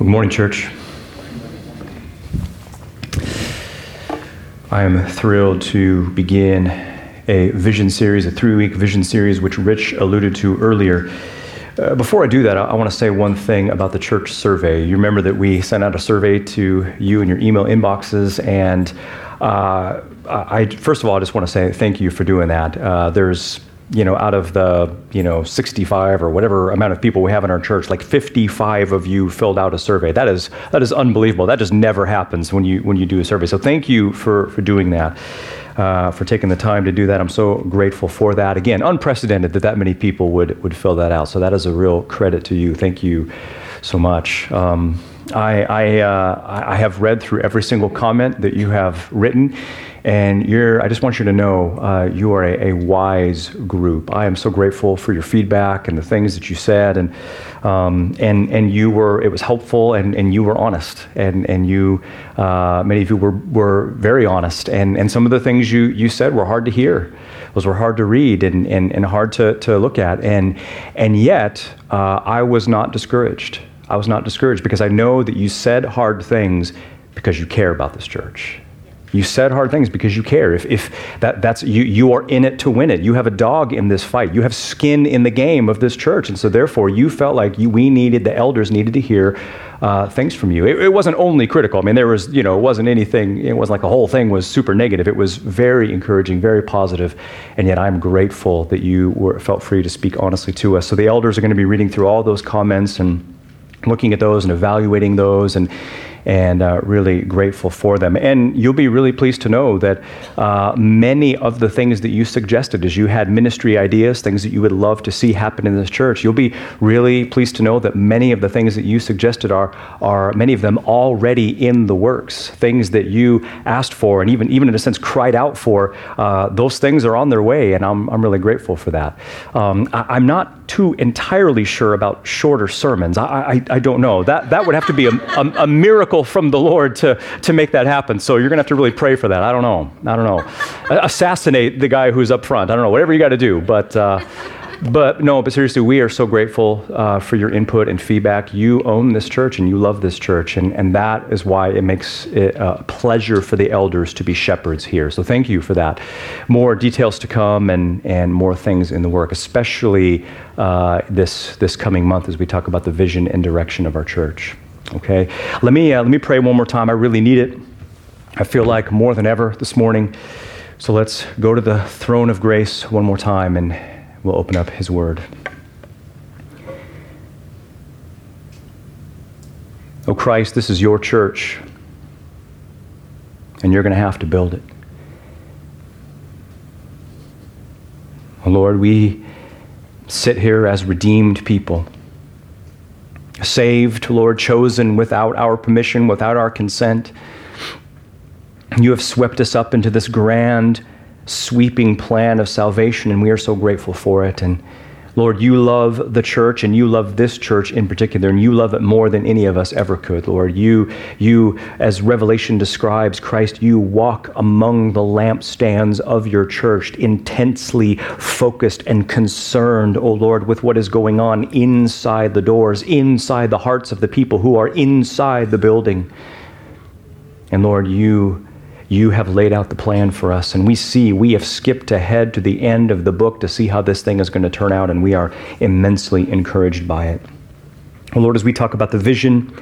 Good morning, church. I am thrilled to begin a vision series, a three week vision series, which Rich alluded to earlier. Uh, before I do that, I, I want to say one thing about the church survey. You remember that we sent out a survey to you in your email inboxes, and uh, I, first of all, I just want to say thank you for doing that. Uh, there's you know, out of the, you know, 65 or whatever amount of people we have in our church, like 55 of you filled out a survey. That is that is unbelievable. That just never happens when you when you do a survey. So thank you for for doing that. Uh, for taking the time to do that. I'm so grateful for that. Again, unprecedented that that many people would would fill that out. So that is a real credit to you. Thank you so much. Um, I I, uh, I have read through every single comment that you have written, and you're, I just want you to know uh, you are a, a, wise group. I am so grateful for your feedback and the things that you said. And, um, and, and you were, it was helpful and, and you were honest. And, and you, uh, many of you were, were very honest. And, and some of the things you, you said were hard to hear. Those were hard to read and, and, and hard to, to look at. And, and yet, uh, I was not discouraged. I was not discouraged because I know that you said hard things because you care about this church you said hard things because you care. If, if that, that's you, you are in it to win it. You have a dog in this fight. You have skin in the game of this church, and so therefore you felt like you, we needed the elders needed to hear uh, things from you. It, it, wasn't only critical. I mean, there was you know it wasn't anything. It wasn't like the whole thing was super negative. It was very encouraging, very positive, and yet I'm grateful that you were, felt free to speak honestly to us. So the elders are going to be reading through all those comments and looking at those and evaluating those and and uh, really grateful for them. And you'll be really pleased to know that uh, many of the things that you suggested as you had ministry ideas, things that you would love to see happen in this church, you'll be really pleased to know that many of the things that you suggested are, are many of them already in the works. Things that you asked for and even, even in a sense cried out for, uh, those things are on their way, and I'm, I'm really grateful for that. Um, I, am not too entirely sure about shorter sermons. I, I, I, don't know. That, that would have to be a, a, a miracle miracle from the Lord to, to make that happen. So you're going to have to really pray for that. I don't know. I don't know. Assassinate the guy who's up front. I don't know. Whatever you got to do. But. Uh, but no, but seriously, we are so grateful uh, for your input and feedback. You own this church and you love this church, and, and that is why it makes it a pleasure for the elders to be shepherds here. So thank you for that. More details to come and, and more things in the work, especially uh, this, this coming month as we talk about the vision and direction of our church. Okay? Let me, uh, let me pray one more time. I really need it. I feel like more than ever this morning. So let's go to the throne of grace one more time and we'll open up His Word. Oh, Christ, this is your church, and you're going to have to build it. Oh, Lord, we sit here as redeemed people saved, Lord, chosen without our permission, without our consent. You have swept us up into this grand, sweeping plan of salvation, and we are so grateful for it. And Lord, you love the church and you love this church in particular, and you love it more than any of us ever could, Lord. You, you, as Revelation describes, Christ, you walk among the lampstands of your church, intensely focused and concerned, O oh Lord, with what is going on inside the doors, inside the hearts of the people who are inside the building. And Lord, you you have laid out the plan for us. And we see, we have skipped ahead to the end of the book to see how this thing is going to turn out, and we are immensely encouraged by it. Lord, as we talk about the vision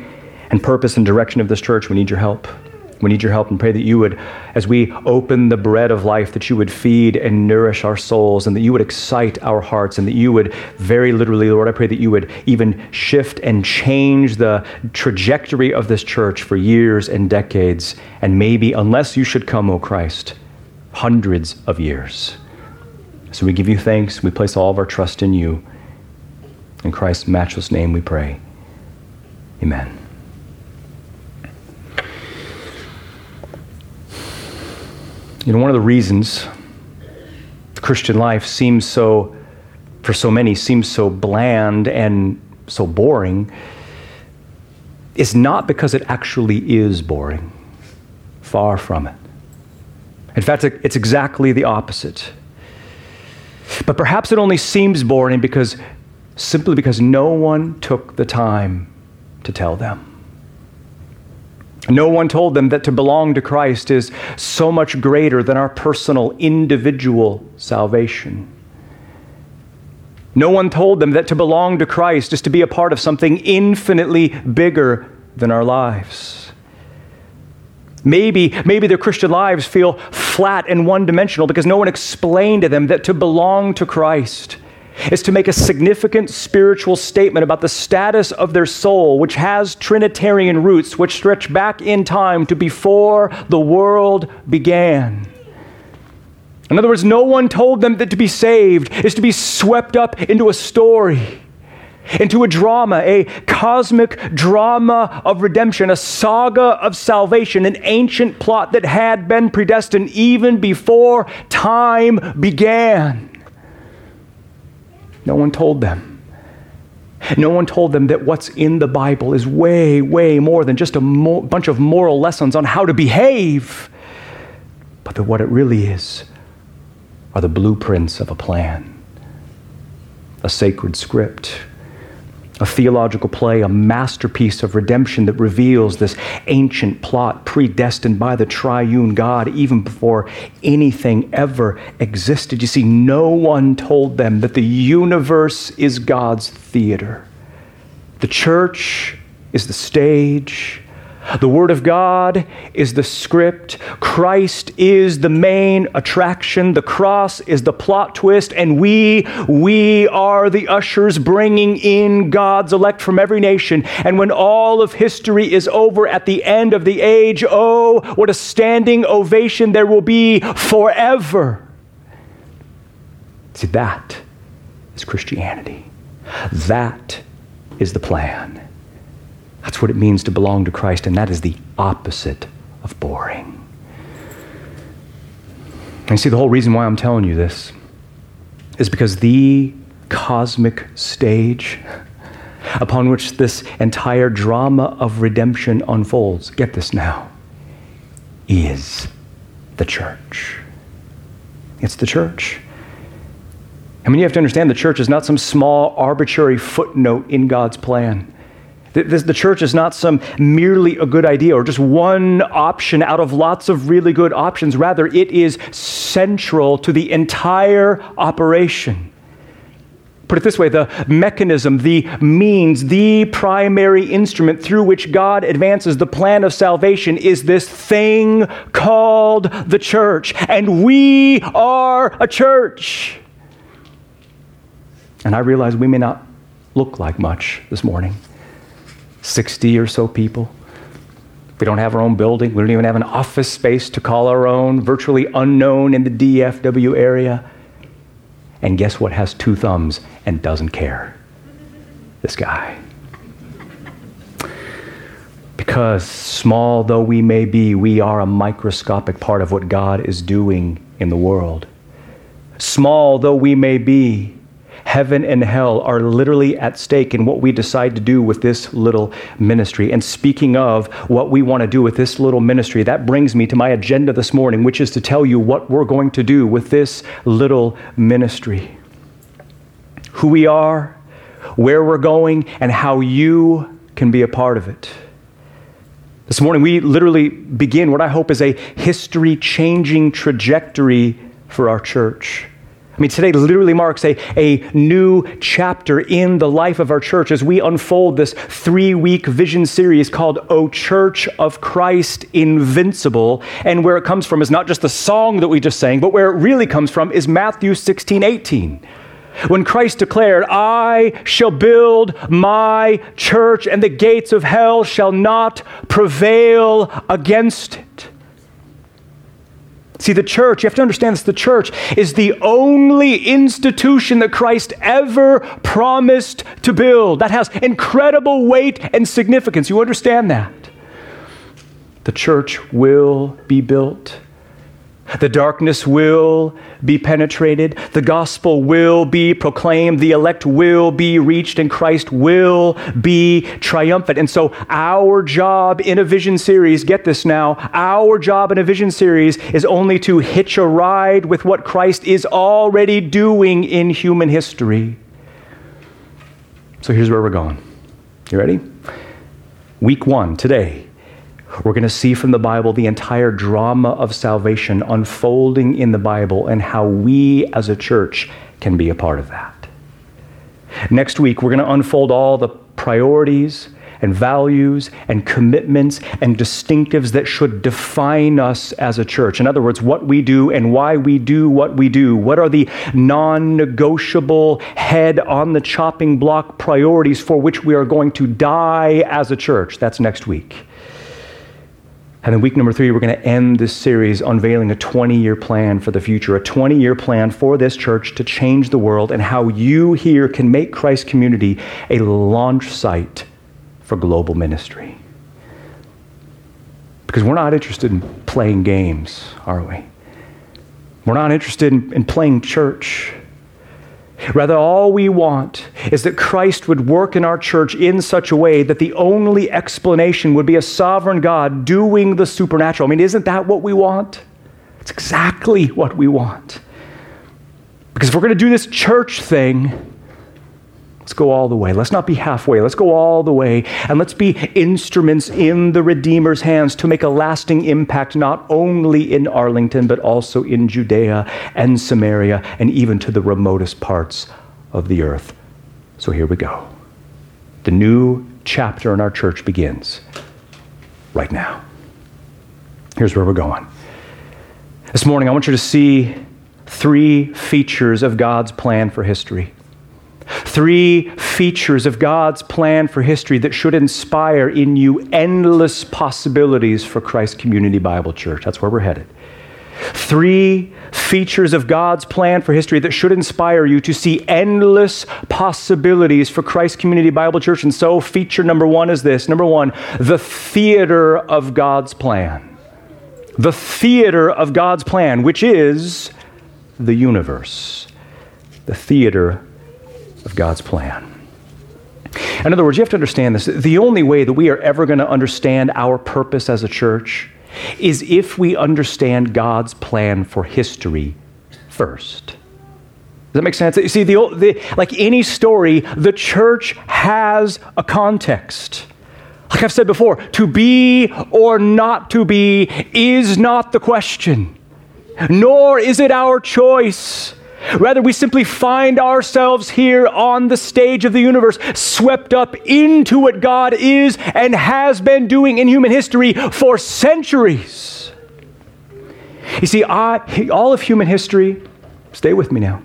and purpose and direction of this church, we need your help. We need your help and pray that you would, as we open the bread of life, that you would feed and nourish our souls and that you would excite our hearts and that you would, very literally, Lord, I pray that you would even shift and change the trajectory of this church for years and decades and maybe, unless you should come, O Christ, hundreds of years. So we give you thanks. We place all of our trust in you. In Christ's matchless name we pray. Amen. You know, one of the reasons Christian life seems so, for so many, seems so bland and so boring is not because it actually is boring. Far from it. In fact, it's exactly the opposite. But perhaps it only seems boring because simply because no one took the time to tell them. No one told them that to belong to Christ is so much greater than our personal, individual salvation. No one told them that to belong to Christ is to be a part of something infinitely bigger than our lives. Maybe, maybe their Christian lives feel flat and one dimensional because no one explained to them that to belong to Christ is to make a significant spiritual statement about the status of their soul, which has Trinitarian roots, which stretch back in time to before the world began. In other words, no one told them that to be saved is to be swept up into a story, into a drama, a cosmic drama of redemption, a saga of salvation, an ancient plot that had been predestined even before time began. No one told them. No one told them that what's in the Bible is way, way more than just a mo- bunch of moral lessons on how to behave, but that what it really is are the blueprints of a plan, a sacred script a theological play, a masterpiece of redemption that reveals this ancient plot predestined by the triune God even before anything ever existed. You see, no one told them that the universe is God's theater. The church is the stage, the Word of God is the script. Christ is the main attraction. The cross is the plot twist. And we, we are the ushers bringing in God's elect from every nation. And when all of history is over at the end of the age, oh, what a standing ovation there will be forever. See, that is Christianity. That is the plan. That's what it means to belong to Christ, and that is the opposite of boring. And see, the whole reason why I'm telling you this is because the cosmic stage upon which this entire drama of redemption unfolds, get this now, is the church. It's the church. I mean, you have to understand the church is not some small arbitrary footnote in God's plan. The, church is not some merely a good idea or just one option out of lots of really good options. Rather, it is central to the entire operation. Put it this way the mechanism, the means, the primary instrument through which God advances the plan of salvation is this thing called the church. And we are a church. And I realize we may not look like much this morning. 60 or so people. We don't have our own building. We don't even have an office space to call our own, virtually unknown in the DFW area. And guess what has two thumbs and doesn't care? This guy. Because small though we may be, we are a microscopic part of what God is doing in the world. Small though we may be, Heaven and hell are literally at stake in what we decide to do with this little ministry. And speaking of what we want to do with this little ministry, that brings me to my agenda this morning, which is to tell you what we're going to do with this little ministry. Who we are, where we're going, and how you can be a part of it. This morning, we literally begin what I hope is a history changing trajectory for our church. I mean, today literally marks a, a new chapter in the life of our church as we unfold this three week vision series called O Church of Christ Invincible. And where it comes from is not just the song that we just sang, but where it really comes from is Matthew 16 18 when Christ declared, I shall build my church, and the gates of hell shall not prevail against it. See, the church, you have to understand this the church is the only institution that Christ ever promised to build. That has incredible weight and significance. You understand that? The church will be built the darkness will be penetrated. The gospel will be proclaimed. The elect will be reached, and Christ will be triumphant. And so, our job in a vision series, get this now, our job in a vision series is only to hitch a ride with what Christ is already doing in human history. So, here's where we're going. You ready? Week one, today We're going to see from the Bible the entire drama of salvation unfolding in the Bible and how we as a church can be a part of that. Next week, we're going to unfold all the priorities and values and commitments and distinctives that should define us as a church. In other words, what we do and why we do what we do. What are the non negotiable, head on the chopping block priorities for which we are going to die as a church? That's next week. And then, week number three, we're going to end this series unveiling a 20 year plan for the future, a 20 year plan for this church to change the world and how you here can make Christ Community a launch site for global ministry. Because we're not interested in playing games, are we? We're not interested in, in playing church. Rather, all we want is that Christ would work in our church in such a way that the only explanation would be a sovereign God doing the supernatural. I mean, isn't that what we want? It's exactly what we want. Because if we're going to do this church thing, Let's go all the way. Let's not be halfway. Let's go all the way. And let's be instruments in the Redeemer's hands to make a lasting impact, not only in Arlington, but also in Judea and Samaria and even to the remotest parts of the earth. So here we go. The new chapter in our church begins right now. Here's where we're going. This morning, I want you to see three features of God's plan for history. Three features of God's plan for history that should inspire in you endless possibilities for Christ Community Bible Church. That's where we're headed. Three features of God's plan for history that should inspire you to see endless possibilities for Christ Community Bible Church. And so, feature number one is this number one, the theater of God's plan. The theater of God's plan, which is the universe. The theater God's plan. In other words, you have to understand this. The only way that we are ever going to understand our purpose as a church is if we understand God's plan for history first. Does that make sense? You see, the, the, like any story, the church has a context. Like I've said before, to be or not to be is not the question, nor is it our choice. Rather, we simply find ourselves here on the stage of the universe, swept up into what God is and has been doing in human history for centuries. You see, I, all of human history, stay with me now.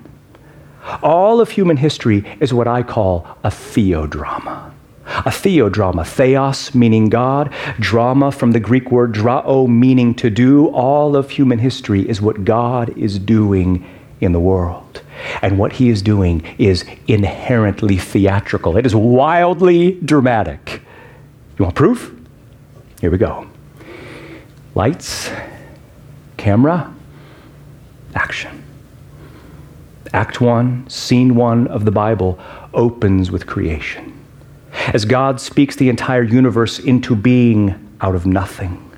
All of human history is what I call a theodrama. A theodrama, theos meaning God, drama from the Greek word drao meaning to do. All of human history is what God is doing in the world. And what he is doing is inherently theatrical, it is wildly dramatic. You want proof? Here we go. Lights, camera, action. Act one, scene one of the Bible opens with creation. As God speaks the entire universe into being out of nothing.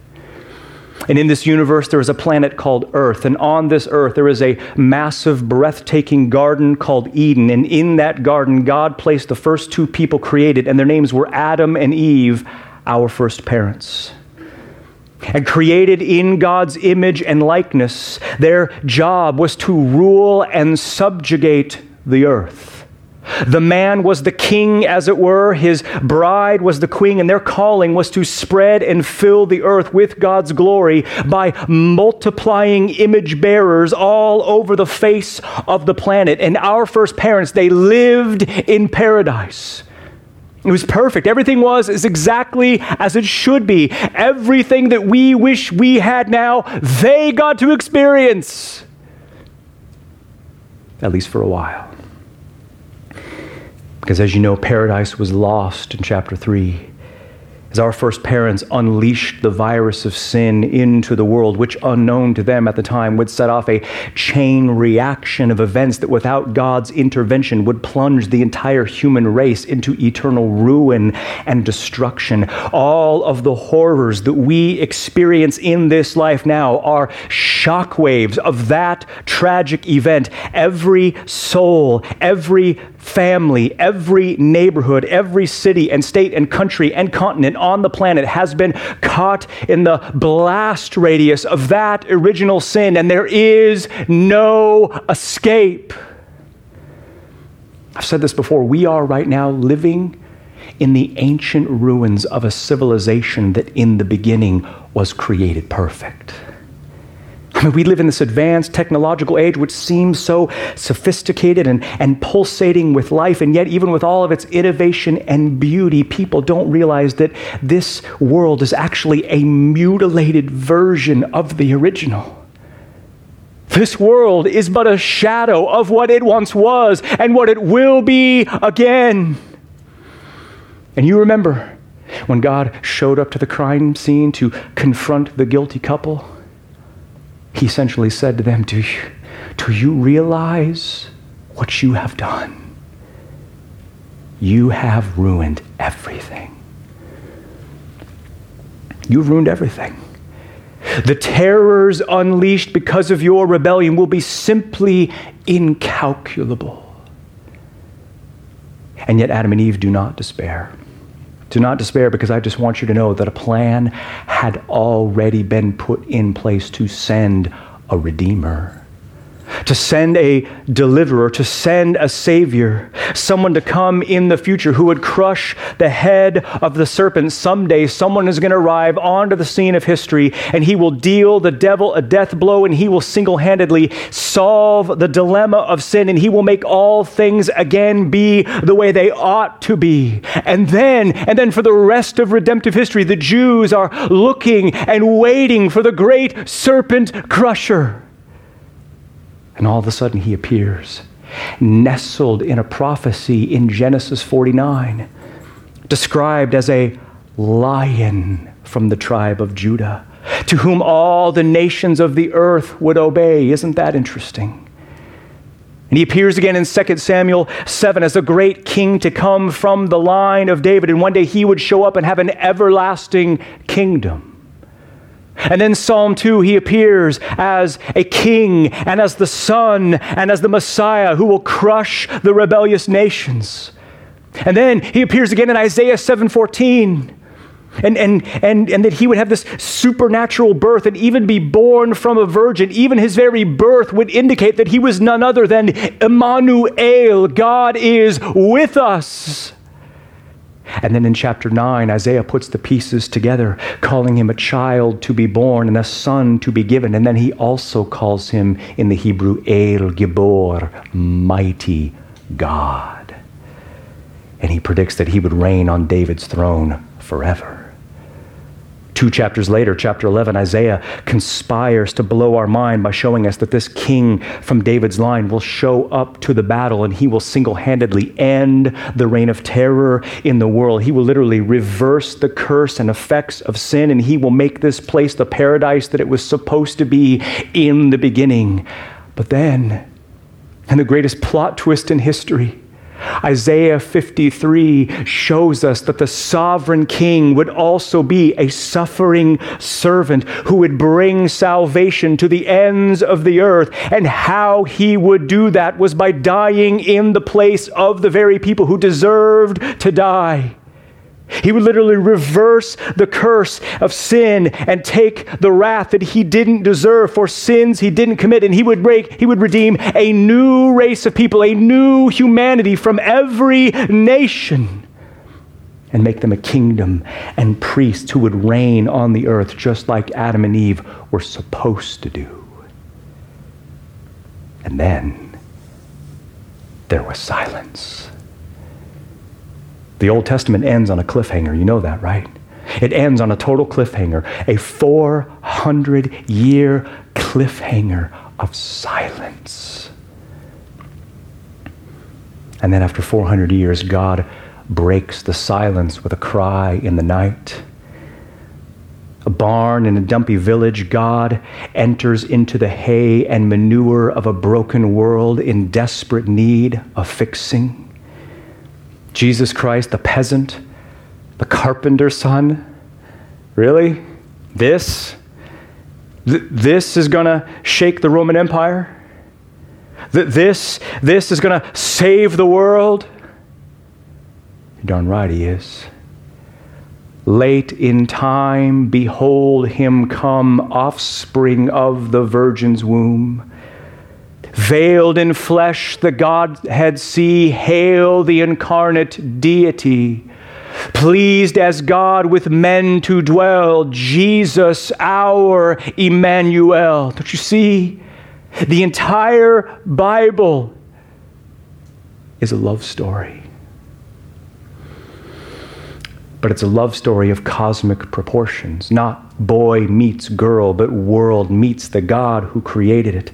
And in this universe, there is a planet called Earth. And on this earth, there is a massive, breathtaking garden called Eden. And in that garden, God placed the first two people created, and their names were Adam and Eve, our first parents. And created in God's image and likeness, their job was to rule and subjugate the earth. The man was the king, as it were. His bride was the queen, and their calling was to spread and fill the earth with God's glory by multiplying image bearers all over the face of the planet. And our first parents, they lived in paradise. It was perfect. Everything was is exactly as it should be. Everything that we wish we had now, they got to experience. At least for a while. Because as you know, paradise was lost in chapter 3. As our first parents unleashed the virus of sin into the world, which unknown to them at the time would set off a chain reaction of events that without God's intervention would plunge the entire human race into eternal ruin and destruction. All of the horrors that we experience in this life now are shockwaves of that tragic event, every soul, every family, every neighborhood, every city and state and country and continent on the planet has been caught in the blast radius of that original sin, and there is no escape. I've said this before. We are right now living in the ancient ruins of a civilization that in the beginning was created perfect. I mean, we live in this advanced technological age which seems so sophisticated and, and pulsating with life, and yet, even with all of its innovation and beauty, people don't realize that this world is actually a mutilated version of the original. This world is but a shadow of what it once was and what it will be again. And you remember when God showed up to the crime scene to confront the guilty couple? He essentially said to them, Do you, do you realize what you have done? You have ruined everything. You've ruined everything. The terrors unleashed because of your rebellion will be simply incalculable. And yet, Adam and Eve do not despair. Do not despair because I just want you to know that a plan had already been put in place to send a Redeemer to send a deliverer, to send a savior, someone to come in the future who would crush the head of the serpent. Someday, someone is going to arrive onto the scene of history and he will deal the devil a death blow and he will single handedly solve the dilemma of sin and he will make all things again be the way they ought to be. And then, and then for the rest of redemptive history, the Jews are looking and waiting for the great serpent crusher. And all of a sudden, he appears, nestled in a prophecy in Genesis 49, described as a lion from the tribe of Judah, to whom all the nations of the earth would obey. Isn't that interesting? And he appears again in 2 Samuel 7 as a great king to come from the line of David. And one day he would show up and have an everlasting kingdom. And then Psalm 2, he appears as a king and as the son and as the Messiah who will crush the rebellious nations. And then he appears again in Isaiah 7:14. And, and, and, and that he would have this supernatural birth and even be born from a virgin. Even his very birth would indicate that he was none other than Emmanuel. God is with us. And then in chapter 9, Isaiah puts the pieces together, calling him a child to be born and a son to be given. And then he also calls him in the Hebrew El Gibor, mighty God. And he predicts that he would reign on David's throne forever. Two chapters later, chapter 11, Isaiah conspires to blow our mind by showing us that this king from David's line will show up to the battle and he will single handedly end the reign of terror in the world. He will literally reverse the curse and effects of sin and he will make this place the paradise that it was supposed to be in the beginning. But then, and the greatest plot twist in history, Isaiah 53 shows us that the sovereign king would also be a suffering servant who would bring salvation to the ends of the earth. And how he would do that was by dying in the place of the very people who deserved to die. He would literally reverse the curse of sin and take the wrath that he didn't deserve for sins he didn't commit. And he would break, he would redeem a new race of people, a new humanity from every nation and make them a kingdom and priests who would reign on the earth just like Adam and Eve were supposed to do. And then there was silence. The Old Testament ends on a cliffhanger. You know that, right? It ends on a total cliffhanger, a 400 year cliffhanger of silence. And then after 400 years, God breaks the silence with a cry in the night. A barn in a dumpy village, God enters into the hay and manure of a broken world in desperate need of fixing. Jesus Christ, the peasant, the carpenter's son? Really? This? Th- this is going to shake the Roman Empire? Th- this, this is going to save the world? You're darn right he is. Late in time, behold him come, offspring of the virgin's womb. Veiled in flesh, the Godhead see, hail the incarnate deity. Pleased as God with men to dwell, Jesus our Emmanuel. Don't you see? The entire Bible is a love story. But it's a love story of cosmic proportions, not boy meets girl, but world meets the God who created it.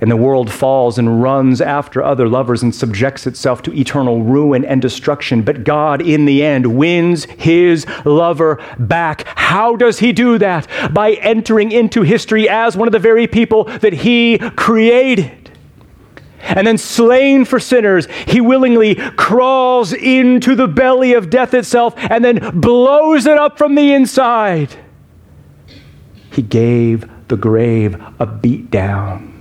And the world falls and runs after other lovers and subjects itself to eternal ruin and destruction. But God, in the end, wins his lover back. How does he do that? By entering into history as one of the very people that he created. And then, slain for sinners, he willingly crawls into the belly of death itself and then blows it up from the inside. He gave the grave a beat down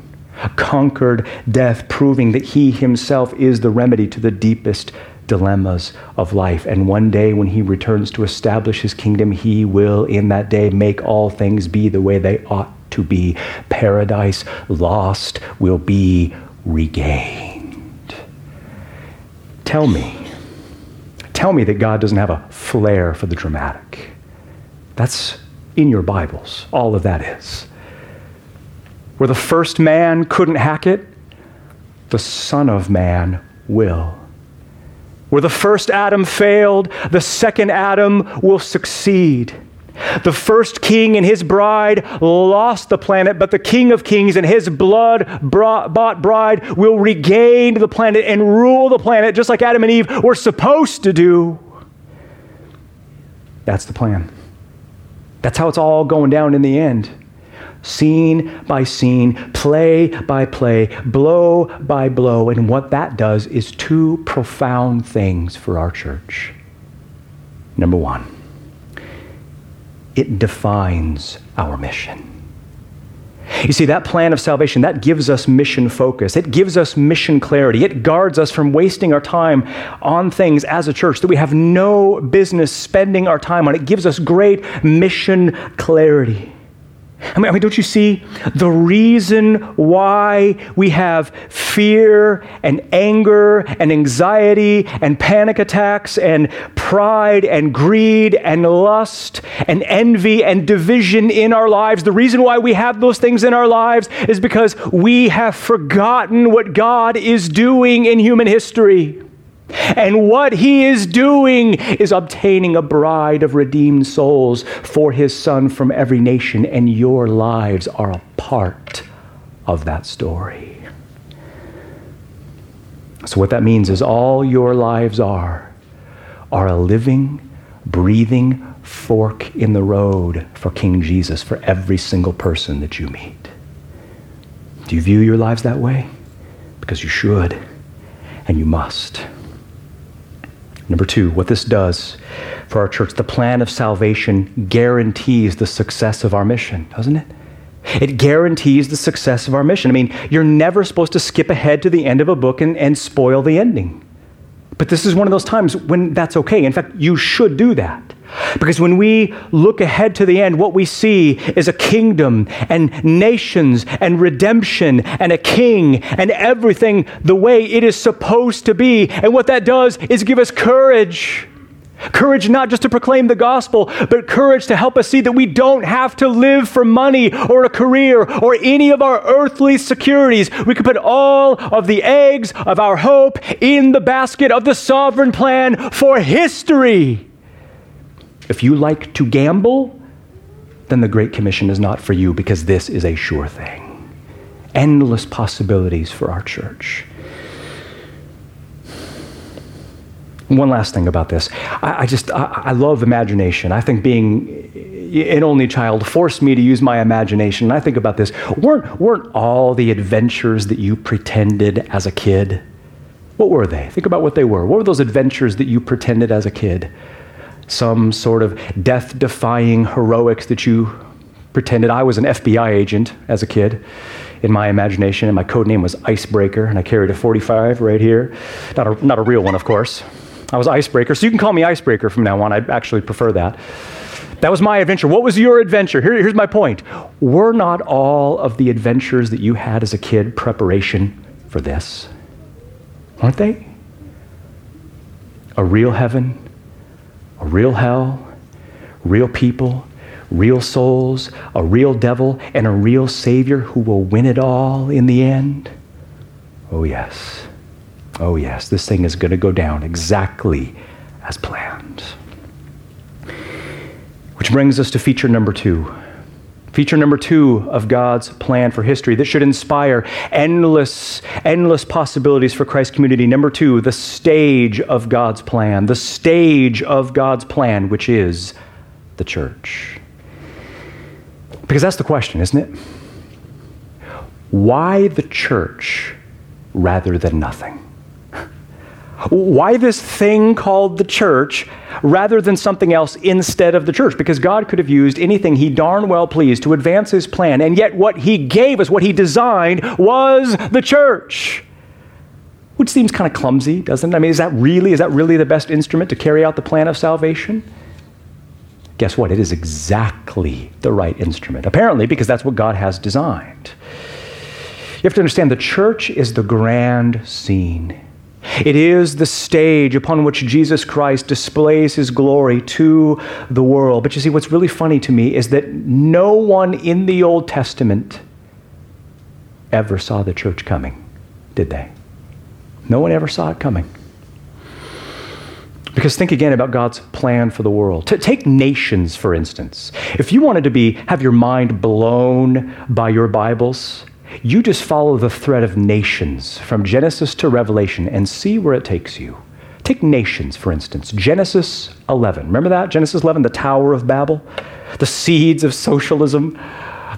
conquered death, proving that he himself is the remedy to the deepest dilemmas of life. And one day, when he returns to establish his kingdom, he will, in that day, make all things be the way they ought to be. Paradise lost will be regained. Tell me, tell me that God doesn't have a flair for the dramatic. That's in your Bibles, all of that is where the first man couldn't hack it, the Son of Man will. Where the first Adam failed, the second Adam will succeed. The first king and his bride lost the planet, but the King of Kings and his blood bought bride will regain the planet and rule the planet just like Adam and Eve were supposed to do. That's the plan. That's how it's all going down in the end scene by scene, play by play, blow by blow. And what that does is two profound things for our church. Number one, it defines our mission. You see, that plan of salvation, that gives us mission focus. It gives us mission clarity. It guards us from wasting our time on things as a church that we have no business spending our time on. It gives us great mission clarity. I mean, I mean, don't you see the reason why we have fear and anger and anxiety and panic attacks and pride and greed and lust and envy and division in our lives? The reason why we have those things in our lives is because we have forgotten what God is doing in human history. And what he is doing is obtaining a bride of redeemed souls for his son from every nation, and your lives are a part of that story. So, what that means is all your lives are, are a living, breathing fork in the road for King Jesus for every single person that you meet. Do you view your lives that way? Because you should and you must. Number two, what this does for our church, the plan of salvation guarantees the success of our mission, doesn't it? It guarantees the success of our mission. I mean, you're never supposed to skip ahead to the end of a book and, and spoil the ending. But this is one of those times when that's okay. In fact, you should do that. Because when we look ahead to the end, what we see is a kingdom and nations and redemption and a king and everything the way it is supposed to be. And what that does is give us courage. Courage not just to proclaim the gospel, but courage to help us see that we don't have to live for money or a career or any of our earthly securities. We can put all of the eggs of our hope in the basket of the sovereign plan for history. If you like to gamble, then the Great Commission is not for you because this is a sure thing. Endless possibilities for our church. One last thing about this. I, I just, I, I, love imagination. I think being an only child forced me to use my imagination. And I think about this. Weren't, weren't all the adventures that you pretended as a kid? What were they? Think about what they were. What were those adventures that you pretended as a kid? Some sort of death defying heroics that you pretended I was an FBI agent as a kid in my imagination, and my code name was Icebreaker, and I carried a 45 right here. Not a, not a real one, of course. I was Icebreaker, so you can call me Icebreaker from now on. I actually prefer that. That was my adventure. What was your adventure? Here, here's my point. Were not all of the adventures that you had as a kid preparation for this? Weren't they? A real heaven, real hell, real people, real souls, a real devil, and a real Savior who will win it all in the end? Oh, yes. Oh, yes. This thing is going to go down exactly as planned. Which brings us to feature number two. Feature number two of God's plan for history that should inspire endless, endless possibilities for Christ's community. Number two, the stage of God's plan. The stage of God's plan, which is the church. Because that's the question, isn't it? Why the church rather than nothing? Why this thing called the church rather than something else instead of the church? Because God could have used anything he darn well pleased to advance his plan, and yet what he gave us, what he designed, was the church. Which seems kind of clumsy, doesn't it? I mean, is that really, is that really the best instrument to carry out the plan of salvation? Guess what? It is exactly the right instrument. Apparently, because that's what God has designed. You have to understand the church is the grand scene. It is the stage upon which Jesus Christ displays his glory to the world. But you see, what's really funny to me is that no one in the Old Testament ever saw the church coming, did they? No one ever saw it coming. Because think again about God's plan for the world. T- take nations, for instance. If you wanted to be, have your mind blown by your Bibles, you just follow the thread of nations from Genesis to Revelation and see where it takes you. Take nations, for instance. Genesis 11. Remember that? Genesis 11, the Tower of Babel? The seeds of socialism.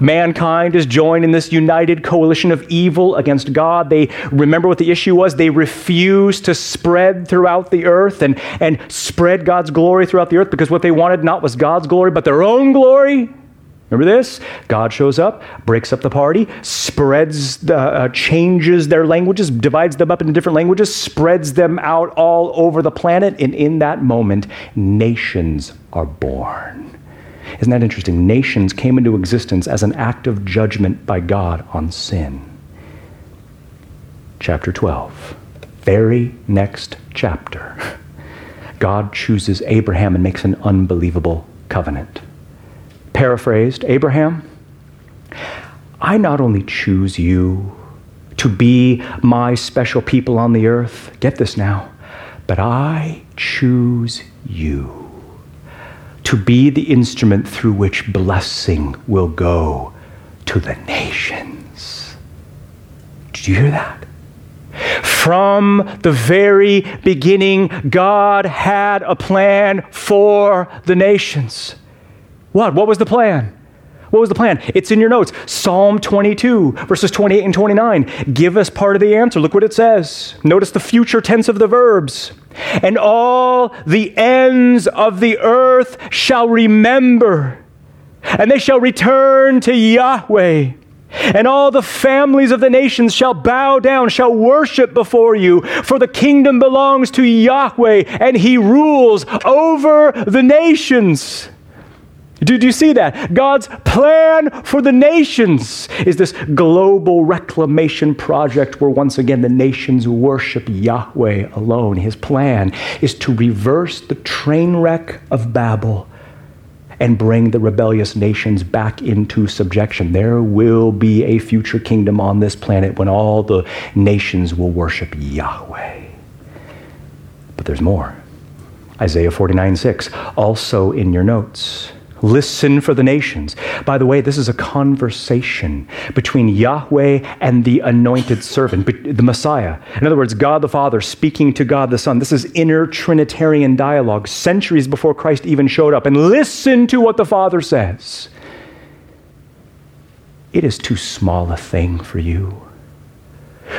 Mankind is joined in this united coalition of evil against God. They remember what the issue was. They refused to spread throughout the earth and, and spread God's glory throughout the earth because what they wanted not was God's glory, but their own glory. Remember this? God shows up, breaks up the party, spreads, the, uh, changes their languages, divides them up into different languages, spreads them out all over the planet, and in that moment, nations are born. Isn't that interesting? Nations came into existence as an act of judgment by God on sin. Chapter 12, very next chapter. God chooses Abraham and makes an unbelievable covenant. Paraphrased Abraham, I not only choose you to be my special people on the earth, get this now, but I choose you to be the instrument through which blessing will go to the nations. Did you hear that? From the very beginning, God had a plan for the nations. What? What was the plan? What was the plan? It's in your notes. Psalm 22, verses 28 and 29. Give us part of the answer. Look what it says. Notice the future tense of the verbs and all the ends of the earth shall remember, and they shall return to Yahweh. And all the families of the nations shall bow down, shall worship before you, for the kingdom belongs to Yahweh, and he rules over the nations. Do, do, you see that? God's plan for the nations is this global reclamation project where once again the nations worship Yahweh alone. His plan is to reverse the train wreck of Babel and bring the rebellious nations back into subjection. There will be a future kingdom on this planet when all the nations will worship Yahweh. But there's more. Isaiah 49 6, also in your notes. Listen for the nations. By the way, this is a conversation between Yahweh and the anointed servant, the Messiah. In other words, God the Father speaking to God the Son. This is inner Trinitarian dialogue, centuries before Christ even showed up. And listen to what the Father says. It is too small a thing for you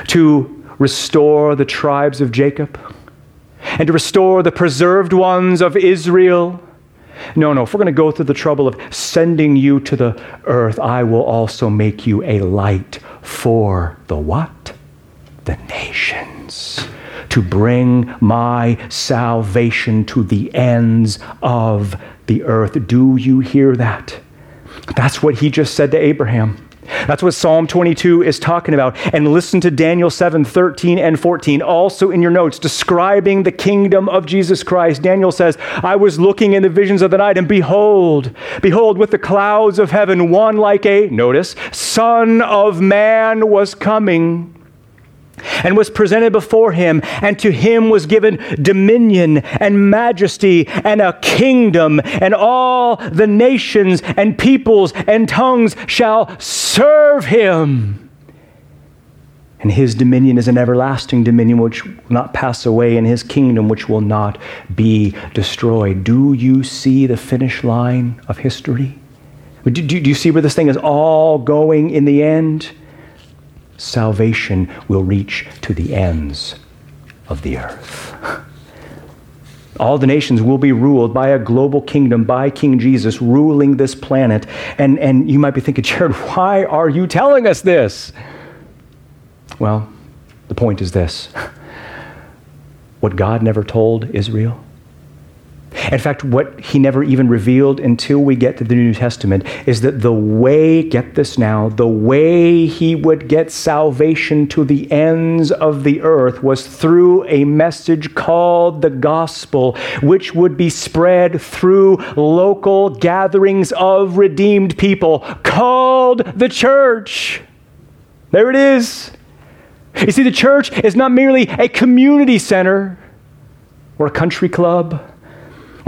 to restore the tribes of Jacob and to restore the preserved ones of Israel No, no, if we're going to go through the trouble of sending you to the earth, I will also make you a light for the what? The nations. To bring my salvation to the ends of the earth. Do you hear that? That's what he just said to Abraham. That's what Psalm 22 is talking about. And listen to Daniel 7 13 and 14, also in your notes, describing the kingdom of Jesus Christ. Daniel says, I was looking in the visions of the night, and behold, behold, with the clouds of heaven, one like a, notice, Son of Man was coming and was presented before him, and to him was given dominion and majesty and a kingdom, and all the nations and peoples and tongues shall serve him. And his dominion is an everlasting dominion which will not pass away, and his kingdom which will not be destroyed. Do you see the finish line of history? Do, do, do you see where this thing is all going in the end? Salvation will reach to the ends of the earth. All the nations will be ruled by a global kingdom, by King Jesus ruling this planet. And, and you might be thinking, Jared, why are you telling us this? Well, the point is this what God never told Israel in fact, what he never even revealed until we get to the New Testament is that the way, get this now, the way he would get salvation to the ends of the earth was through a message called the gospel, which would be spread through local gatherings of redeemed people called the church. There it is. You see, the church is not merely a community center or a country club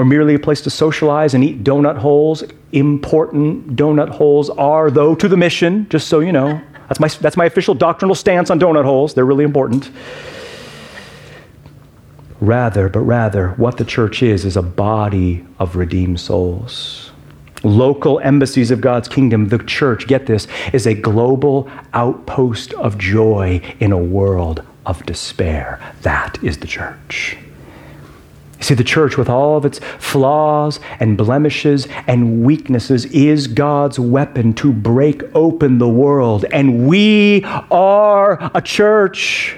or merely a place to socialize and eat donut holes. Important donut holes are, though, to the mission, just so you know. That's my, that's my official doctrinal stance on donut holes. They're really important. Rather, but rather, what the church is, is a body of redeemed souls. Local embassies of God's kingdom, the church, get this, is a global outpost of joy in a world of despair. That is the church. You see, the church, with all of its flaws and blemishes and weaknesses, is God's weapon to break open the world. And we are a church,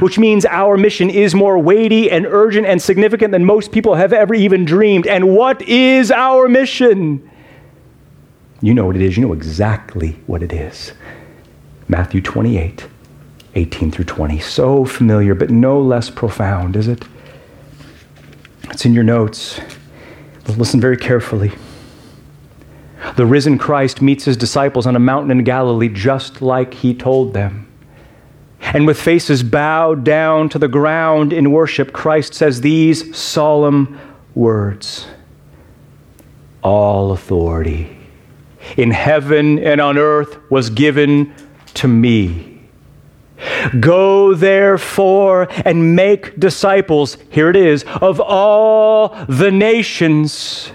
which means our mission is more weighty and urgent and significant than most people have ever even dreamed. And what is our mission? You know what it is. You know exactly what it is. Matthew 28, 18 through 20. So familiar, but no less profound, is it? It's in your notes. Listen very carefully. The risen Christ meets his disciples on a mountain in Galilee just like he told them. And with faces bowed down to the ground in worship, Christ says these solemn words All authority in heaven and on earth was given to me. Go therefore and make disciples, here it is, of all the nations,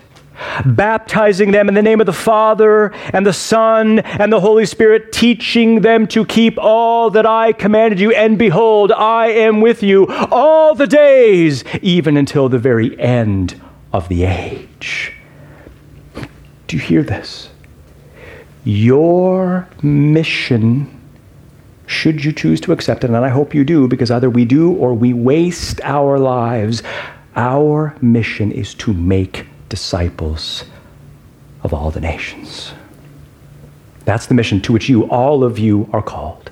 baptizing them in the name of the Father and the Son and the Holy Spirit, teaching them to keep all that I commanded you. And behold, I am with you all the days, even until the very end of the age. Do you hear this? Your mission should you choose to accept it, and I hope you do, because either we do or we waste our lives. Our mission is to make disciples of all the nations. That's the mission to which you, all of you, are called.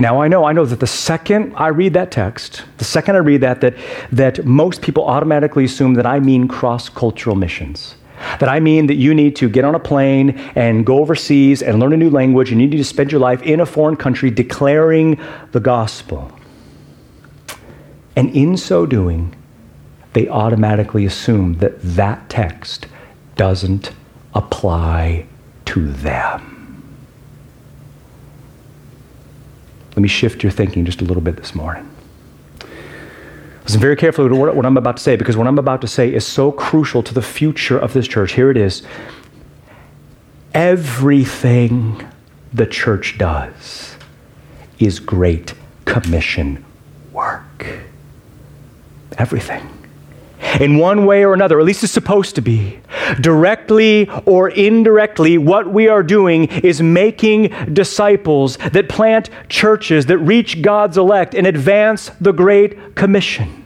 Now I know, I know that the second I read that text, the second I read that, that, that most people automatically assume that I mean cross-cultural missions. That I mean that you need to get on a plane and go overseas and learn a new language, and you need to spend your life in a foreign country declaring the gospel. And in so doing, they automatically assume that that text doesn't apply to them. Let me shift your thinking just a little bit this morning. Listen very carefully to what I'm about to say because what I'm about to say is so crucial to the future of this church. Here it is. Everything the church does is Great Commission work. Everything. In one way or another, at least it's supposed to be. Directly or indirectly, what we are doing is making disciples that plant churches that reach God's elect and advance the Great Commission.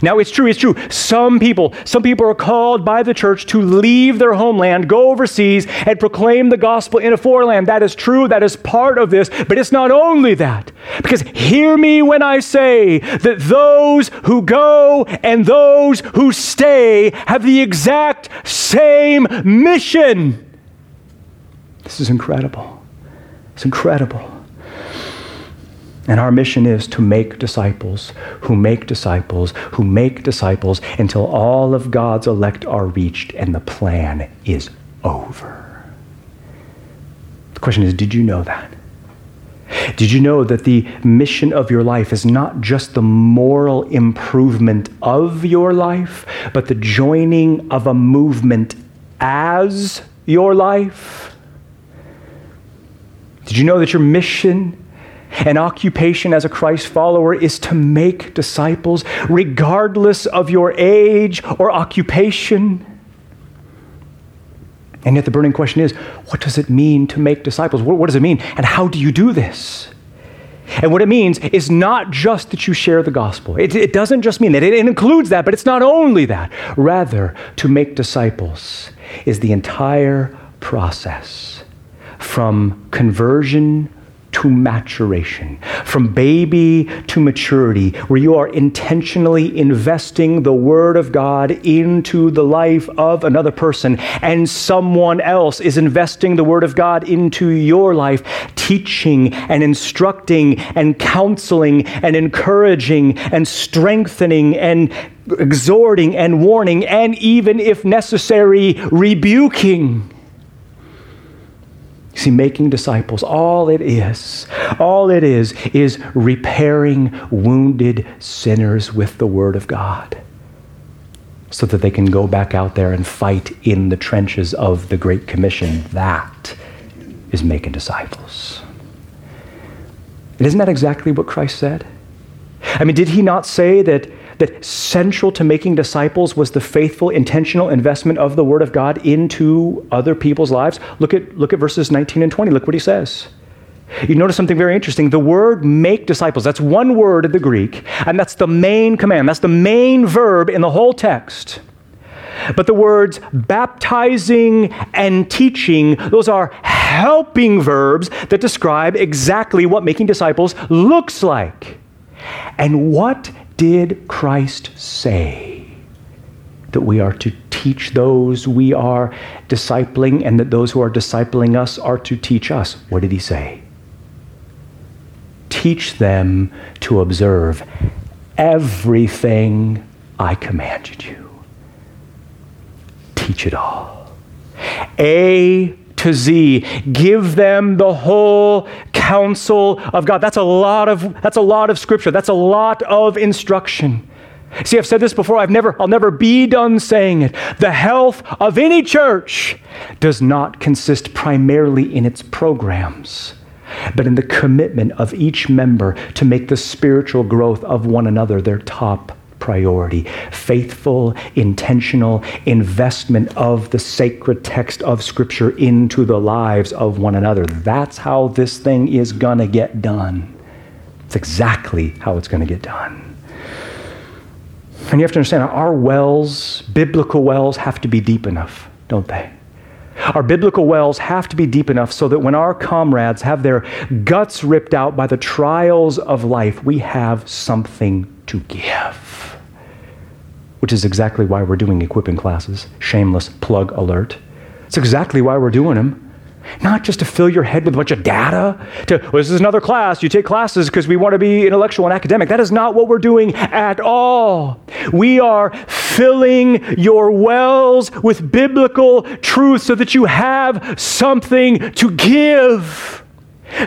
Now, it's true, it's true. Some people, some people are called by the church to leave their homeland, go overseas, and proclaim the gospel in a foreign land. That is true, that is part of this, but it's not only that. Because hear me when I say that those who go and those who stay have the exact same mission. This is incredible. It's incredible. And our mission is to make disciples who make disciples who make disciples until all of God's elect are reached and the plan is over. The question is did you know that? Did you know that the mission of your life is not just the moral improvement of your life, but the joining of a movement as your life? Did you know that your mission an occupation as a Christ follower is to make disciples, regardless of your age or occupation. And yet, the burning question is what does it mean to make disciples? What, what, does it mean? And how do you do this? And what it means is not just that you share the gospel. It, it doesn't just mean that, it, it includes that, but it's not only that. Rather, to make disciples is the entire process from conversion to maturation, from baby to maturity, where you are intentionally investing the Word of God into the life of another person, and someone else is investing the Word of God into your life, teaching and instructing and counseling and encouraging and strengthening and exhorting and warning, and even if necessary, rebuking. See, making disciples, all it is, all it is, is repairing wounded sinners with the Word of God so that they can go back out there and fight in the trenches of the Great Commission. That is making disciples. And isn't that exactly what Christ said? I mean, did he not say that that central to making disciples was the faithful, intentional investment of the Word of God into other people's lives. Look at, look at verses 19 and 20. Look what he says. You notice something very interesting. The word make disciples, that's one word in the Greek, and that's the main command. That's the main verb in the whole text. But the words baptizing and teaching, those are helping verbs that describe exactly what making disciples looks like. And what did Christ say? That we are to teach those we are discipling, and that those who are discipling us are to teach us. What did he say? Teach them to observe everything I commanded you. Teach it all. A to Z. Give them the whole counsel of God. That's a lot of that's a lot of scripture. That's a lot of instruction. See, I've said this before. I've never, I'll never be done saying it. The health of any church does not consist primarily in its programs, but in the commitment of each member to make the spiritual growth of one another their top priority. Faithful, intentional investment of the sacred text of Scripture into the lives of one another. That's how this thing is going to get done. It's exactly how it's going to get done. And you have to understand our wells, biblical wells, have to be deep enough, don't they? Our biblical wells have to be deep enough so that when our comrades have their guts ripped out by the trials of life, we have something to give which is exactly why we're doing equipping classes. Shameless plug alert. It's exactly why we're doing them. Not just to fill your head with a bunch of data, to, well, this is another class. You take classes because we want to be intellectual and academic. That is not what we're doing at all. We are filling your wells with biblical truth so that you have something to give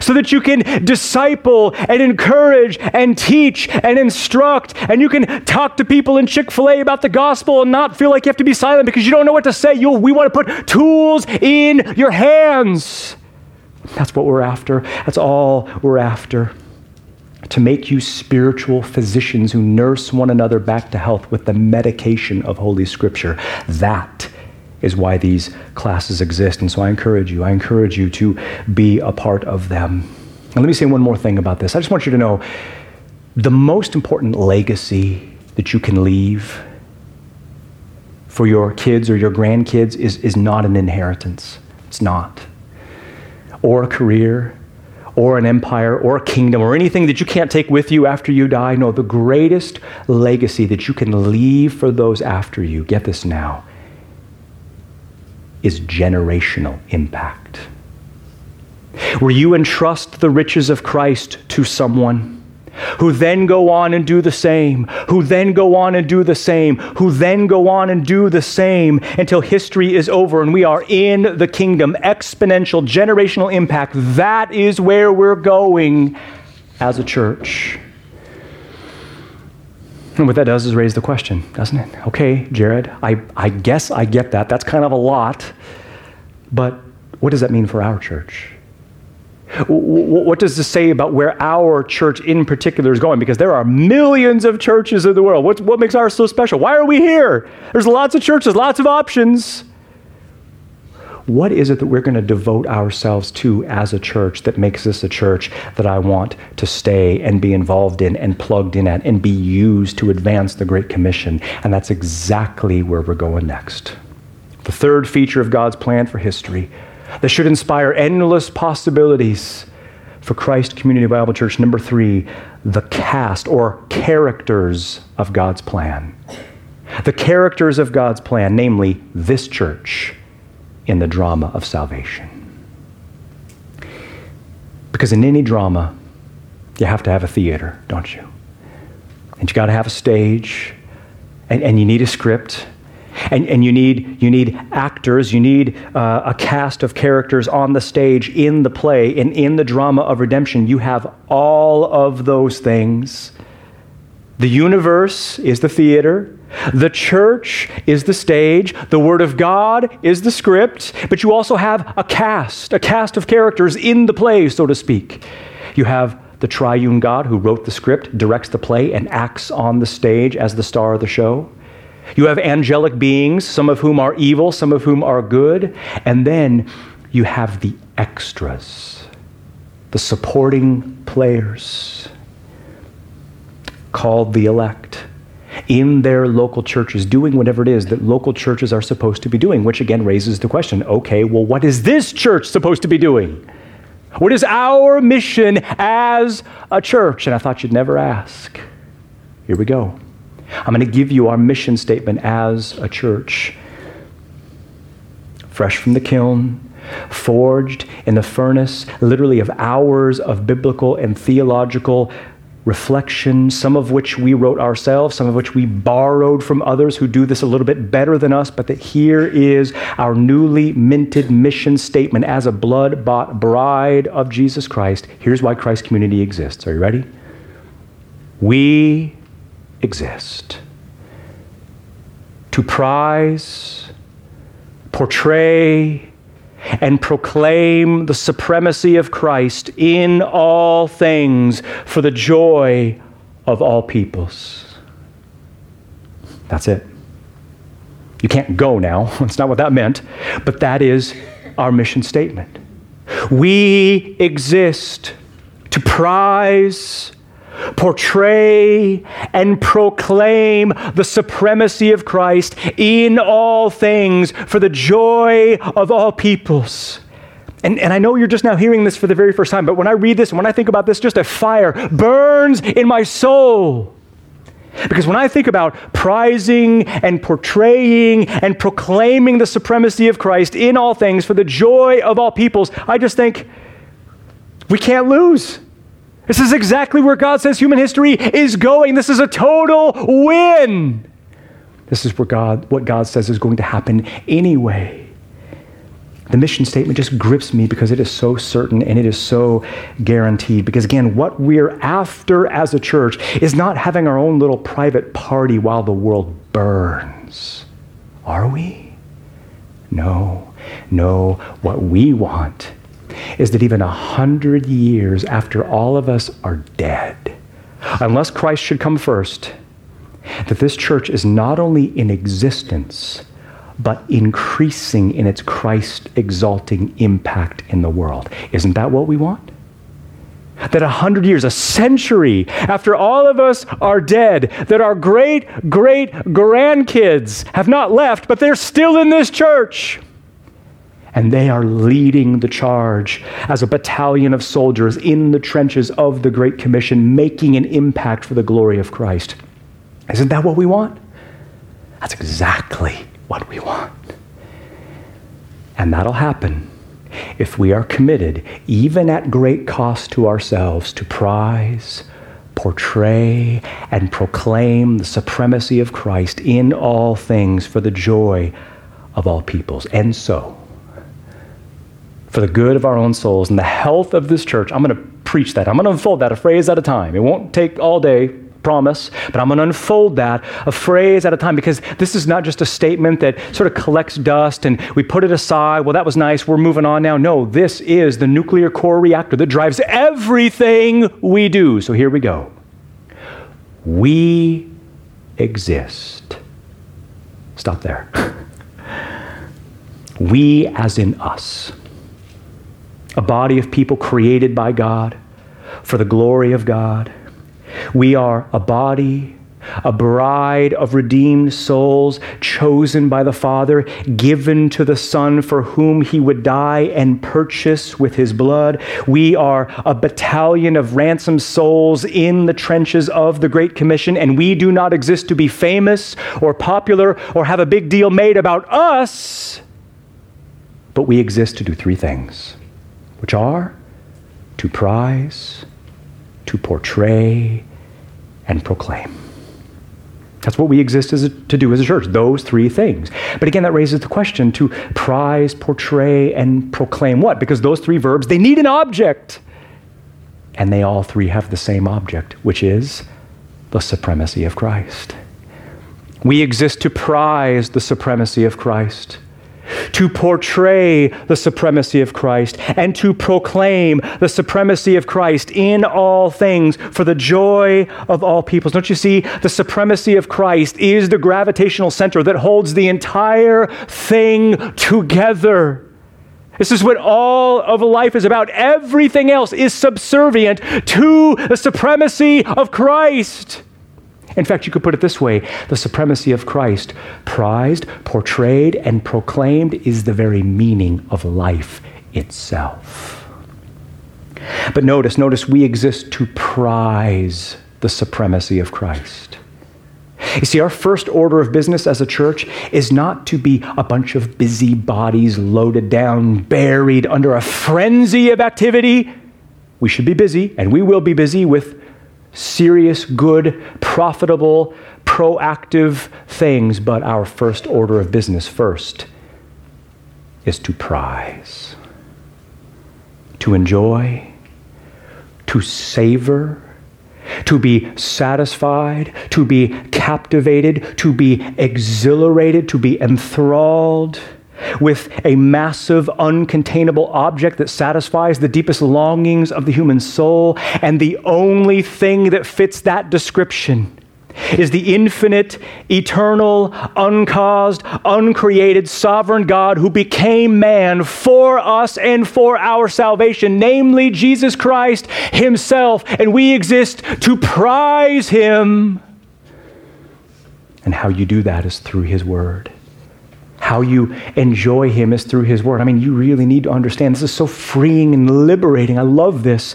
so that you can disciple and encourage and teach and instruct, and you can talk to people in Chick fil A about the gospel and not feel like you have to be silent because you don't know what to say. you we want to put tools in your hands. That's what we're after. That's all we're after. to make you spiritual physicians who nurse one another back to health with the medication of Holy Scripture. That is why these classes exist. And so I encourage you, I encourage you to be a part of them. And let me say one more thing about this. I just want you to know the most important legacy that you can leave for your kids or your grandkids is, is not an inheritance. It's not. Or a career, or an empire, or a kingdom, or anything that you can't take with you after you die. No, the greatest legacy that you can leave for those after you, get this now, is generational impact. Where you entrust the riches of Christ to someone who then go on and do the same, who then go on and do the same, who then go on and do the same until history is over and we are in the kingdom. Exponential, generational impact. That is where we're going as a church. And what that does is raise the question, doesn't it? Okay, Jared, I, I guess I get that. That's kind of a lot. But what does that mean for our church? What does this say about where our church in particular is going? Because there are millions of churches in the world. What, what makes ours so special? Why are we here? There's lots of churches, lots of options. What is it that we're going to devote ourselves to as a church that makes this a church that I want to stay and be involved in and plugged in at and be used to advance the Great Commission? And that's exactly where we're going next. The third feature of God's plan for history that should inspire endless possibilities for Christ Community Bible Church. Number three, the cast or characters of God's plan. The characters of God's plan, namely this church in the drama of salvation. Because in any drama, you have to have a theater, don't you? And you got to have a stage, and, and you need a script, and, and you, need, you need actors, you need uh, a cast of characters on the stage in the play and in the drama of redemption. You have all of those things. The universe is the theater. The church is the stage. The Word of God is the script. But you also have a cast, a cast of characters in the play, so to speak. You have the triune God who wrote the script, directs the play, and acts on the stage as the star of the show. You have angelic beings, some of whom are evil, some of whom are good. And then you have the extras, the supporting players called the elect in their local churches doing whatever it is that local churches are supposed to be doing, which again raises the question okay, well, what is this church supposed to be doing? What is our mission as a church? And I thought you'd never ask. Here we go. I'm going to give you our mission statement as a church. Fresh from the kiln, forged in the furnace, literally of hours of biblical and theological reflection, some of which we wrote ourselves, some of which we borrowed from others who do this a little bit better than us, but that here is our newly minted mission statement as a blood bought bride of Jesus Christ. Here's why Christ community exists. Are you ready? We exist. To prize, portray, and proclaim the supremacy of Christ in all things for the joy of all peoples. That's it. You can't go now. That's not what that meant. But that is our mission statement. We exist to prize, portray and proclaim the supremacy of Christ in all things for the joy of all peoples. And, and I know you're just now hearing this for the very first time, but when I read this and when I think about this, just a fire burns in my soul. Because when I think about prizing and portraying and proclaiming the supremacy of Christ in all things for the joy of all peoples, I just think we can't lose. This is exactly where God says human history is going. This is a total win. This is where God, what God says is going to happen anyway. The mission statement just grips me because it is so certain and it is so guaranteed. Because again, what we're after as a church is not having our own little private party while the world burns. Are we? No. No. What we want is that even a hundred years after all of us are dead, unless Christ should come first, that this church is not only in existence, but increasing in its Christ exalting impact in the world. Isn't that what we want? That a hundred years, a century after all of us are dead, that our great great grandkids have not left, but they're still in this church. And they are leading the charge as a battalion of soldiers in the trenches of the Great Commission, making an impact for the glory of Christ. Isn't that what we want? That's exactly what we want. And that'll happen if we are committed, even at great cost to ourselves, to prize, portray, and proclaim the supremacy of Christ in all things for the joy of all peoples. And so, for the good of our own souls and the health of this church, I'm going to preach that. I'm going to unfold that a phrase at a time. It won't take all day, promise, but I'm going to unfold that a phrase at a time because this is not just a statement that sort of collects dust and we put it aside. Well, that was nice. We're moving on now. No, this is the nuclear core reactor that drives everything we do. So here we go. We exist. Stop there. we, as in us, a body of people created by God for the glory of God we are a body, a bride of redeemed souls, chosen by the Father, given to the Son for whom he would die and purchase with his blood. We are a battalion of ransomed souls in the trenches of the Great Commission, and we do not exist to be famous or popular or have a big deal made about us, but we exist to do three things, which are to prize, to portray, and proclaim. That's what we exist a, to do as a church, those three things. But again, that raises the question to prize, portray, and proclaim what? Because those three verbs, they need an object. And they all three have the same object, which is the supremacy of Christ. We exist to prize the supremacy of Christ to portray the supremacy of Christ and to proclaim the supremacy of Christ in all things for the joy of all peoples. Don't you see? The supremacy of Christ is the gravitational center that holds the entire thing together. This is what all of life is about. Everything else is subservient to the supremacy of Christ. In fact, you could put it this way the supremacy of Christ, prized, portrayed, and proclaimed, is the very meaning of life itself. But notice, notice we exist to prize the supremacy of Christ. You see, our first order of business as a church is not to be a bunch of busy bodies loaded down, buried under a frenzy of activity. We should be busy, and we will be busy with serious, good, profitable, proactive things, but our first order of business first is to prize, to enjoy, to savor, to be satisfied, to be captivated, to be exhilarated, to be enthralled with a massive, uncontainable object that satisfies the deepest longings of the human soul. And the only thing that fits that description is the infinite, eternal, uncaused, uncreated, sovereign God who became man for us and for our salvation, namely Jesus Christ Himself. And we exist to prize Him. And how you do that is through His Word. How you enjoy Him is through His Word. I mean, you really need to understand this is so freeing and liberating. I love this.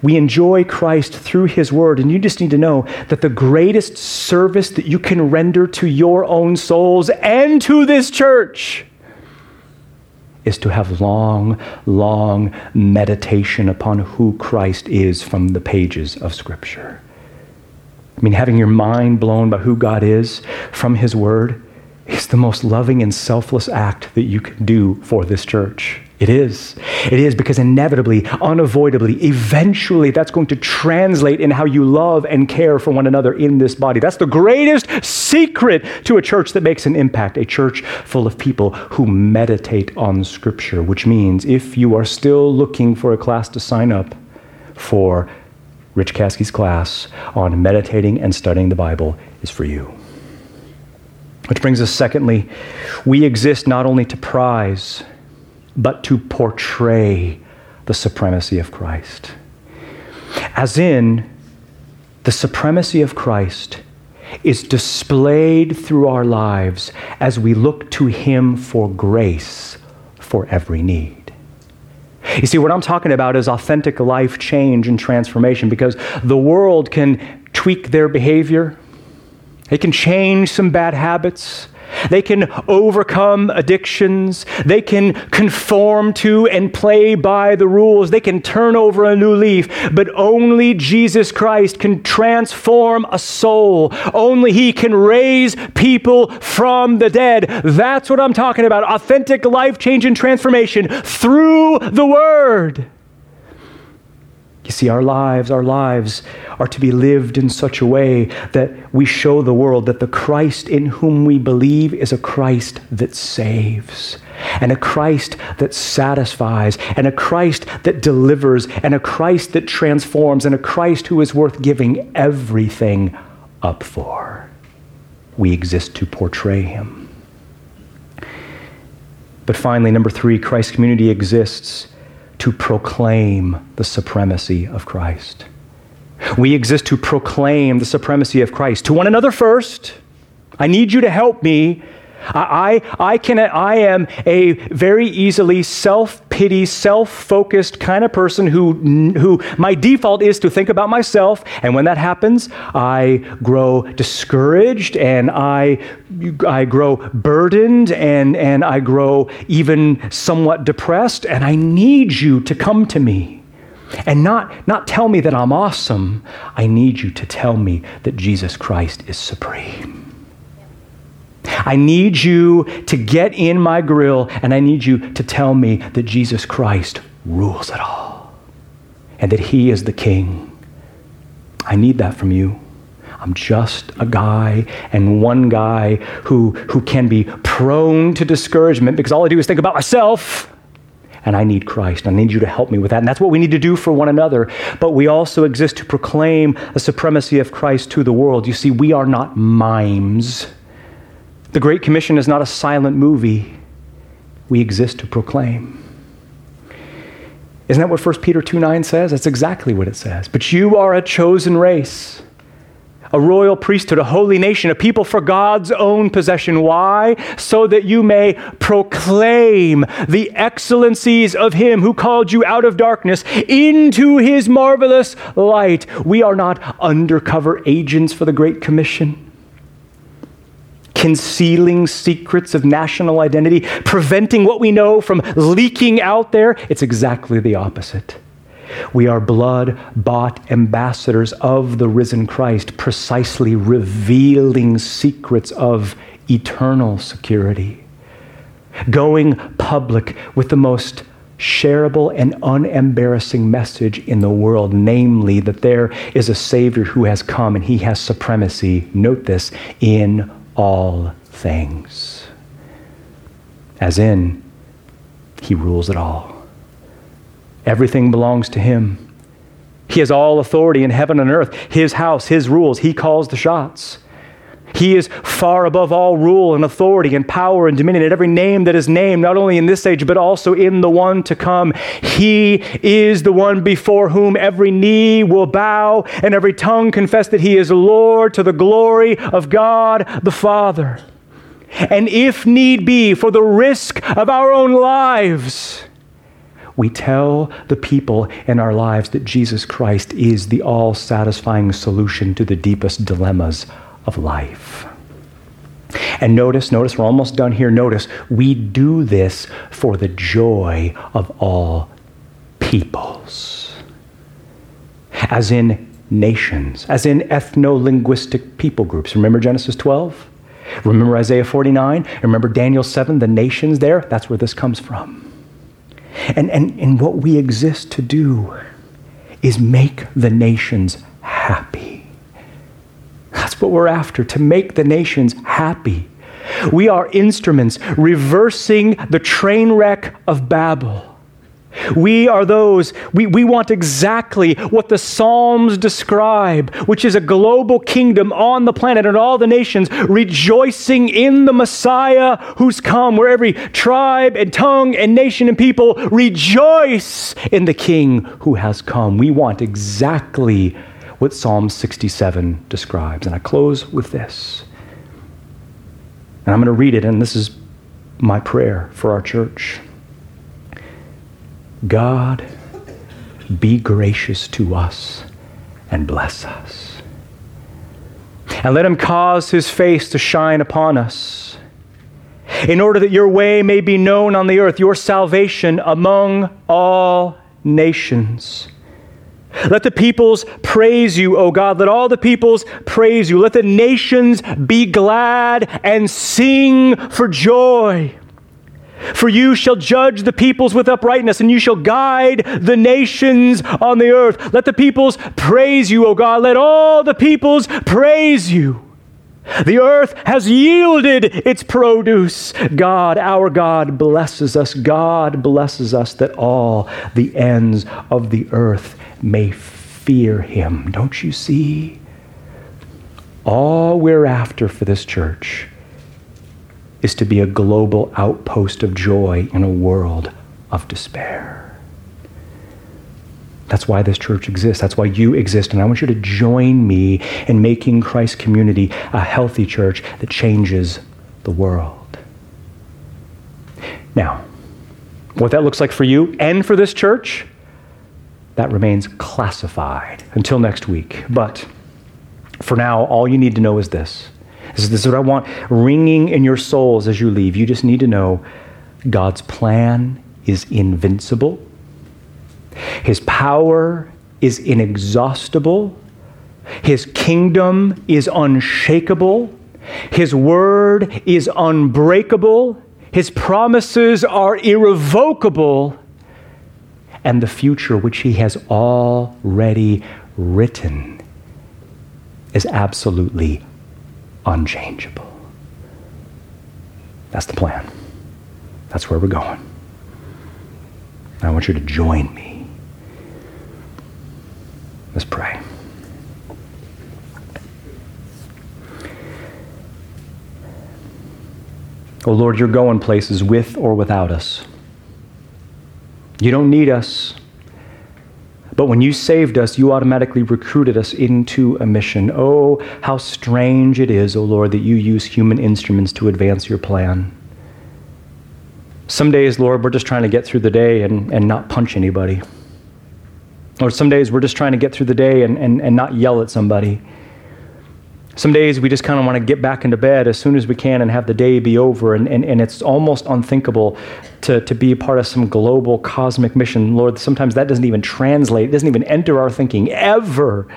We enjoy Christ through His Word, and you just need to know that the greatest service that you can render to your own souls and to this church is to have long, long meditation upon who Christ is from the pages of Scripture. I mean, having your mind blown by who God is from His Word is the most loving and selfless act that you can do for this church. It is. It is because inevitably, unavoidably, eventually, that's going to translate in how you love and care for one another in this body. That's the greatest secret to a church that makes an impact, a church full of people who meditate on Scripture, which means if you are still looking for a class to sign up for, Rich Caskey's class on meditating and studying the Bible is for you. Which brings us, secondly, we exist not only to prize, but to portray the supremacy of Christ. As in, the supremacy of Christ is displayed through our lives as we look to Him for grace for every need. You see, what I'm talking about is authentic life change and transformation because the world can tweak their behavior, they can change some bad habits, they can overcome addictions. They can conform to and play by the rules. They can turn over a new leaf. But only Jesus Christ can transform a soul. Only He can raise people from the dead. That's what I'm talking about authentic life change and transformation through the Word. You see, our lives, our lives are to be lived in such a way that we show the world that the Christ in whom we believe is a Christ that saves, and a Christ that satisfies, and a Christ that delivers, and a Christ that transforms, and a Christ who is worth giving everything up for. We exist to portray him. But finally, number three, Christ's community exists to proclaim the supremacy of Christ. We exist to proclaim the supremacy of Christ to one another first. I need you to help me I, I, can, I am a very easily self pity, self focused kind of person who, who my default is to think about myself. And when that happens, I grow discouraged and I, I grow burdened and, and I grow even somewhat depressed. And I need you to come to me and not, not tell me that I'm awesome. I need you to tell me that Jesus Christ is supreme. I need you to get in my grill and I need you to tell me that Jesus Christ rules it all and that He is the King. I need that from you. I'm just a guy and one guy who, who can be prone to discouragement because all I do is think about myself. And I need Christ. I need you to help me with that. And that's what we need to do for one another. But we also exist to proclaim the supremacy of Christ to the world. You see, we are not mimes. The Great Commission is not a silent movie. We exist to proclaim. Isn't that what 1 Peter 2 9 says? That's exactly what it says. But you are a chosen race, a royal priesthood, a holy nation, a people for God's own possession. Why? So that you may proclaim the excellencies of Him who called you out of darkness into His marvelous light. We are not undercover agents for the Great Commission concealing secrets of national identity, preventing what we know from leaking out there. It's exactly the opposite. We are blood bought ambassadors of the risen Christ, precisely revealing secrets of eternal security. Going public with the most shareable and unembarrassing message in the world, namely that there is a Savior who has come and he has supremacy, note this, in all things. As in, he rules it all. Everything belongs to him. He has all authority in heaven and earth. His house, his rules. He calls the shots. He is far above all rule and authority and power and dominion and every name that is named, not only in this age, but also in the one to come. He is the one before whom every knee will bow and every tongue confess that he is Lord to the glory of God the Father. And if need be, for the risk of our own lives, we tell the people in our lives that Jesus Christ is the all satisfying solution to the deepest dilemmas of life. And notice, notice, we're almost done here. Notice, we do this for the joy of all peoples. As in nations, as in ethno linguistic people groups. Remember Genesis 12? Remember Isaiah 49? Remember Daniel 7, the nations there? That's where this comes from. And, and, and what we exist to do is make the nations. That's what we're after, to make the nations happy. We are instruments reversing the train wreck of Babel. We are those, we, we want exactly what the Psalms describe, which is a global kingdom on the planet and all the nations rejoicing in the Messiah who's come, where every tribe and tongue and nation and people rejoice in the King who has come. We want exactly what Psalm 67 describes. And I close with this. And I'm going to read it, and this is my prayer for our church. God, be gracious to us and bless us. And let him cause his face to shine upon us, in order that your way may be known on the earth, your salvation among all nations. Let the peoples praise you, O God. Let all the peoples praise you. Let the nations be glad and sing for joy. For you shall judge the peoples with uprightness, and you shall guide the nations on the earth. Let the peoples praise you, O God. Let all the peoples praise you. The earth has yielded its produce. God, our God, blesses us. God blesses us that all the ends of the earth may fear him. Don't you see? All we're after for this church is to be a global outpost of joy in a world of despair. That's why this church exists. That's why you exist. And I want you to join me in making Christ's community a healthy church that changes the world. Now, what that looks like for you and for this church, that remains classified until next week. But for now, all you need to know is this this is what I want ringing in your souls as you leave. You just need to know God's plan is invincible, His power is inexhaustible, His kingdom is unshakable, His word is unbreakable, His promises are irrevocable, and the future which He has already written is absolutely unchangeable. That's the plan. That's where we're going. I want you to join me. Let's pray. Oh Lord, you're going places with or without us. You don't need us. But when you saved us, you automatically recruited us into a mission. Oh, how strange it is, O oh Lord, that you use human instruments to advance your plan. Some days, Lord, we're just trying to get through the day and, and not punch anybody. Or some days we're just trying to get through the day and, and, and not yell at somebody. Some days we just kind of want to get back into bed as soon as we can and have the day be over. And, and, and it's almost unthinkable to, to be part of some global cosmic mission. Lord, sometimes that doesn't even translate, it doesn't even enter our thinking ever.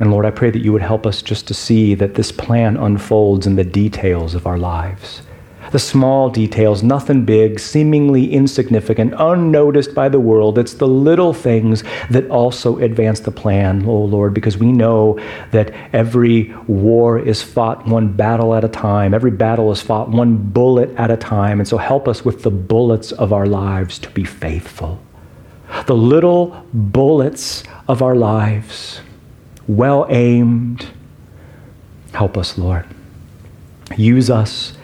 And Lord, I pray that you would help us just to see that this plan unfolds in the details of our lives the small details, nothing big, seemingly insignificant, unnoticed by the world. It's the little things that also advance the plan, oh Lord, because we know that every war is fought one battle at a time, every battle is fought one bullet at a time. And so help us with the bullets of our lives to be faithful. The little bullets of our lives, well aimed. Help us, Lord. Use us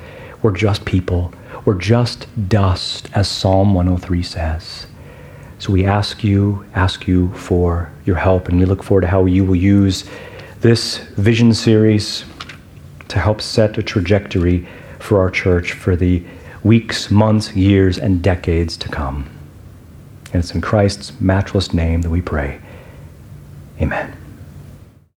we're just people. We're just dust, as Psalm 103 says. So we ask you, ask you for your help, and we look forward to how you will use this vision series to help set a trajectory for our church for the weeks, months, years, and decades to come. And it's in Christ's matchless name that we pray. Amen.